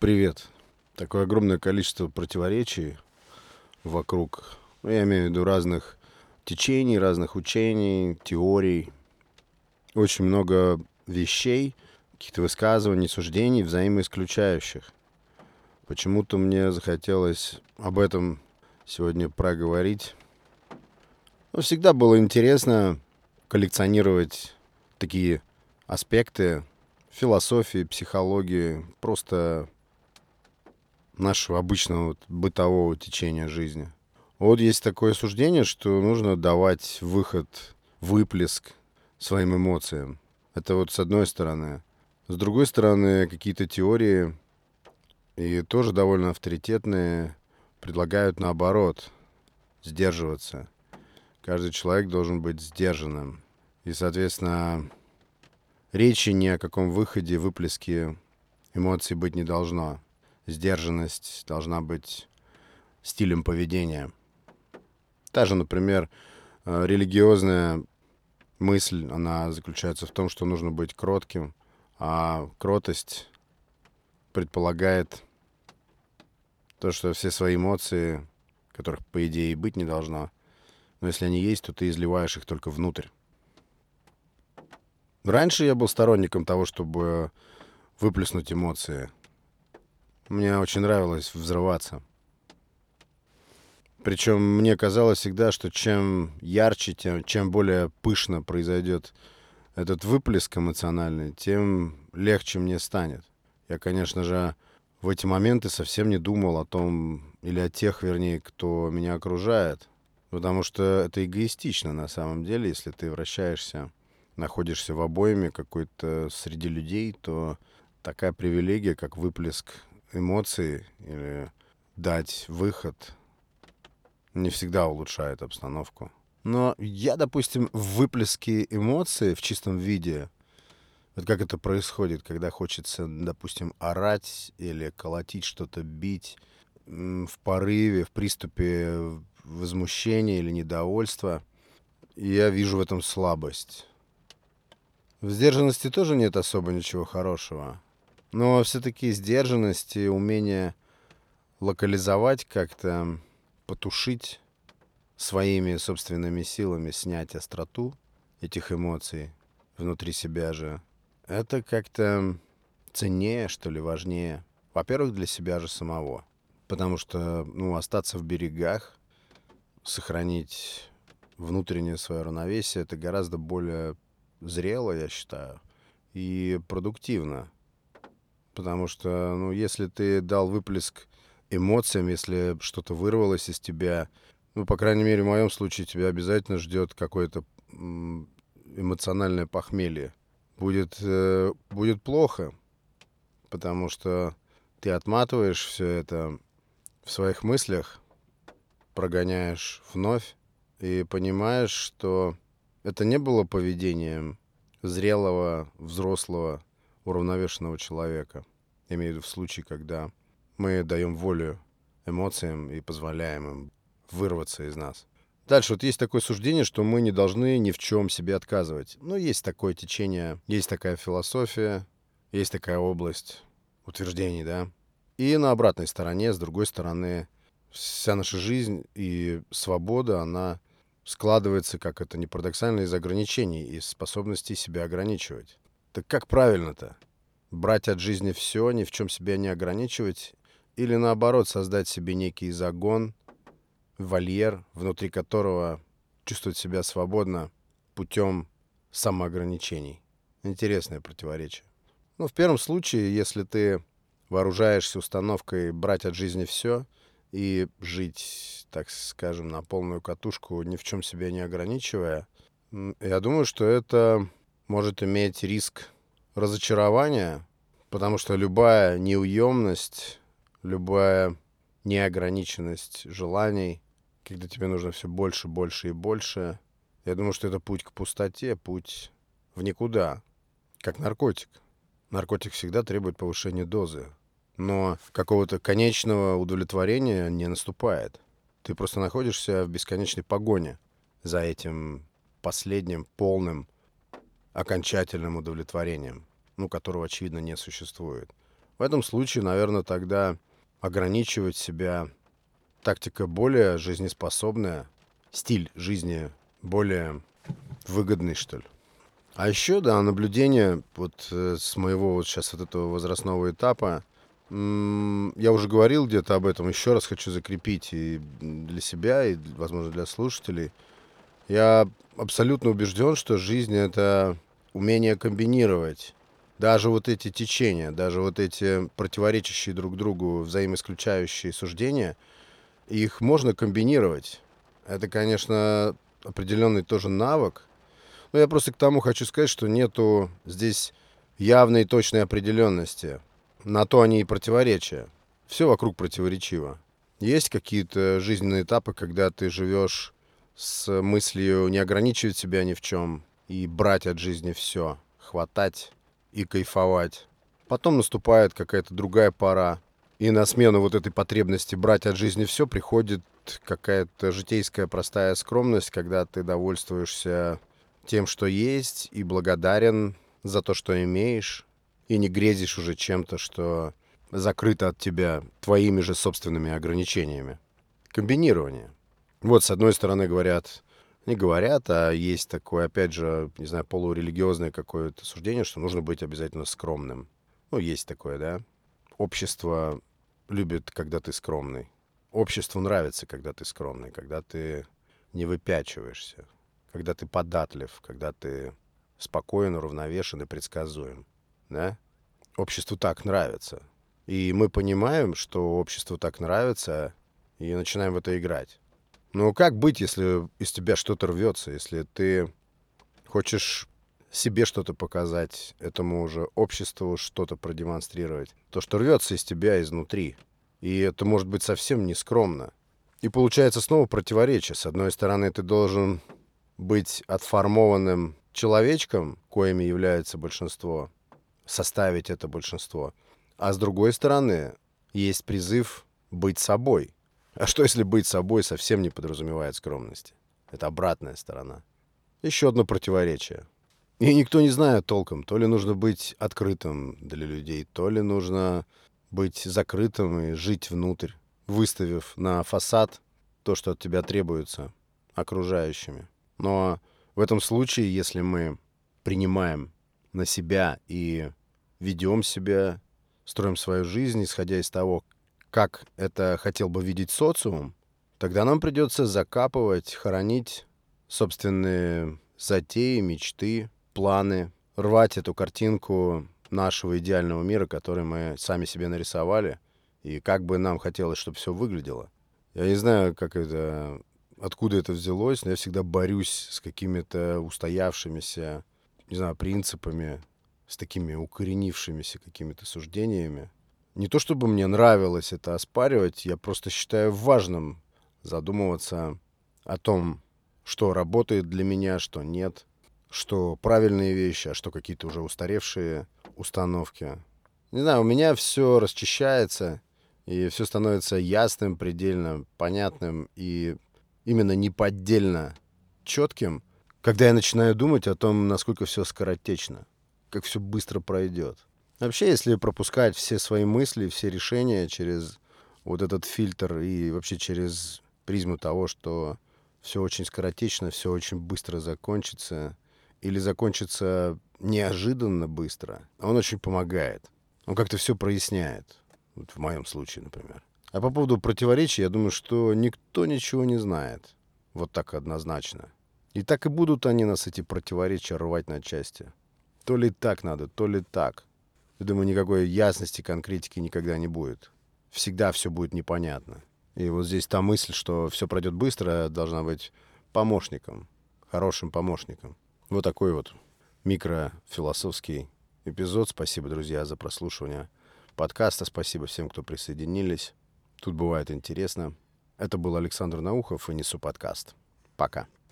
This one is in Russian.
Привет. Такое огромное количество противоречий вокруг, ну, я имею в виду разных течений, разных учений, теорий. Очень много вещей, каких-то высказываний, суждений, взаимоисключающих. Почему-то мне захотелось об этом сегодня проговорить. Ну, всегда было интересно коллекционировать такие аспекты философии, психологии, просто нашего обычного вот бытового течения жизни. Вот есть такое суждение, что нужно давать выход, выплеск своим эмоциям. Это вот с одной стороны. С другой стороны, какие-то теории, и тоже довольно авторитетные, предлагают наоборот, сдерживаться. Каждый человек должен быть сдержанным. И, соответственно, речи ни о каком выходе, выплеске эмоций быть не должно. Сдержанность должна быть стилем поведения. Та же, например, э, религиозная мысль, она заключается в том, что нужно быть кротким, а кротость предполагает то, что все свои эмоции, которых, по идее, и быть не должно, но если они есть, то ты изливаешь их только внутрь. Раньше я был сторонником того, чтобы выплеснуть эмоции. Мне очень нравилось взрываться. Причем мне казалось всегда, что чем ярче, тем, чем более пышно произойдет этот выплеск эмоциональный, тем легче мне станет. Я, конечно же, в эти моменты совсем не думал о том, или о тех, вернее, кто меня окружает. Потому что это эгоистично на самом деле, если ты вращаешься находишься в обойме какой-то среди людей, то такая привилегия, как выплеск эмоций или дать выход, не всегда улучшает обстановку. Но я, допустим, в выплеске эмоций в чистом виде, вот как это происходит, когда хочется, допустим, орать или колотить что-то, бить в порыве, в приступе возмущения или недовольства, я вижу в этом слабость. В сдержанности тоже нет особо ничего хорошего. Но все-таки сдержанность и умение локализовать как-то, потушить своими собственными силами, снять остроту этих эмоций внутри себя же, это как-то ценнее, что ли, важнее. Во-первых, для себя же самого. Потому что, ну, остаться в берегах, сохранить внутреннее свое равновесие, это гораздо более зрело, я считаю, и продуктивно. Потому что, ну, если ты дал выплеск эмоциям, если что-то вырвалось из тебя, ну, по крайней мере, в моем случае тебя обязательно ждет какое-то эмоциональное похмелье. Будет, э, будет плохо, потому что ты отматываешь все это в своих мыслях, прогоняешь вновь и понимаешь, что это не было поведением зрелого, взрослого, уравновешенного человека. Имею в виду в случае, когда мы даем волю эмоциям и позволяем им вырваться из нас. Дальше вот есть такое суждение, что мы не должны ни в чем себе отказывать. Ну, есть такое течение, есть такая философия, есть такая область утверждений, да. И на обратной стороне, с другой стороны, вся наша жизнь и свобода, она складывается, как это не парадоксально, из ограничений, из способности себя ограничивать. Так как правильно-то? Брать от жизни все, ни в чем себя не ограничивать, или наоборот создать себе некий загон, вольер, внутри которого чувствовать себя свободно путем самоограничений. Интересное противоречие. Ну, в первом случае, если ты вооружаешься установкой брать от жизни все и жить так скажем, на полную катушку, ни в чем себя не ограничивая, я думаю, что это может иметь риск разочарования, потому что любая неуемность, любая неограниченность желаний, когда тебе нужно все больше, больше и больше, я думаю, что это путь к пустоте, путь в никуда, как наркотик. Наркотик всегда требует повышения дозы, но какого-то конечного удовлетворения не наступает. Ты просто находишься в бесконечной погоне за этим последним полным окончательным удовлетворением, ну, которого, очевидно, не существует. В этом случае, наверное, тогда ограничивать себя тактика более жизнеспособная, стиль жизни более выгодный, что ли. А еще, да, наблюдение вот э, с моего вот сейчас вот этого возрастного этапа, я уже говорил где-то об этом, еще раз хочу закрепить и для себя, и, возможно, для слушателей. Я абсолютно убежден, что жизнь — это умение комбинировать даже вот эти течения, даже вот эти противоречащие друг другу взаимоисключающие суждения, их можно комбинировать. Это, конечно, определенный тоже навык. Но я просто к тому хочу сказать, что нету здесь явной точной определенности. На то они и противоречия. Все вокруг противоречиво. Есть какие-то жизненные этапы, когда ты живешь с мыслью не ограничивать себя ни в чем и брать от жизни все, хватать и кайфовать. Потом наступает какая-то другая пора, и на смену вот этой потребности брать от жизни все приходит какая-то житейская простая скромность, когда ты довольствуешься тем, что есть, и благодарен за то, что имеешь, и не грезишь уже чем-то, что закрыто от тебя твоими же собственными ограничениями. Комбинирование. Вот, с одной стороны, говорят, не говорят, а есть такое, опять же, не знаю, полурелигиозное какое-то суждение, что нужно быть обязательно скромным. Ну, есть такое, да. Общество любит, когда ты скромный. Обществу нравится, когда ты скромный, когда ты не выпячиваешься, когда ты податлив, когда ты спокоен, уравновешен и предсказуем. Да? Обществу так нравится. И мы понимаем, что обществу так нравится, и начинаем в это играть. Ну, как быть, если из тебя что-то рвется, если ты хочешь себе что-то показать, этому уже обществу что-то продемонстрировать. То, что рвется из тебя изнутри. И это может быть совсем не скромно. И получается снова противоречие. С одной стороны, ты должен быть отформованным человечком, коими является большинство, составить это большинство. А с другой стороны, есть призыв быть собой – а что, если быть собой совсем не подразумевает скромности? Это обратная сторона. Еще одно противоречие. И никто не знает толком, то ли нужно быть открытым для людей, то ли нужно быть закрытым и жить внутрь, выставив на фасад то, что от тебя требуется окружающими. Но в этом случае, если мы принимаем на себя и ведем себя, строим свою жизнь, исходя из того, как это хотел бы видеть социум, тогда нам придется закапывать, хоронить собственные затеи, мечты, планы, рвать эту картинку нашего идеального мира, который мы сами себе нарисовали, и как бы нам хотелось, чтобы все выглядело. Я не знаю, как это, откуда это взялось, но я всегда борюсь с какими-то устоявшимися, не знаю, принципами, с такими укоренившимися какими-то суждениями. Не то чтобы мне нравилось это оспаривать, я просто считаю важным задумываться о том, что работает для меня, что нет, что правильные вещи, а что какие-то уже устаревшие установки. Не знаю, у меня все расчищается, и все становится ясным, предельно понятным и именно неподдельно четким, когда я начинаю думать о том, насколько все скоротечно, как все быстро пройдет. Вообще, если пропускать все свои мысли, все решения через вот этот фильтр и вообще через призму того, что все очень скоротечно, все очень быстро закончится, или закончится неожиданно быстро, он очень помогает. Он как-то все проясняет. Вот в моем случае, например. А по поводу противоречий, я думаю, что никто ничего не знает. Вот так однозначно. И так и будут они нас, эти противоречия, рвать на части. То ли так надо, то ли так. Я думаю, никакой ясности, конкретики никогда не будет. Всегда все будет непонятно. И вот здесь та мысль, что все пройдет быстро, должна быть помощником, хорошим помощником. Вот такой вот микрофилософский эпизод. Спасибо, друзья, за прослушивание подкаста. Спасибо всем, кто присоединились. Тут бывает интересно. Это был Александр Наухов и Несу подкаст. Пока.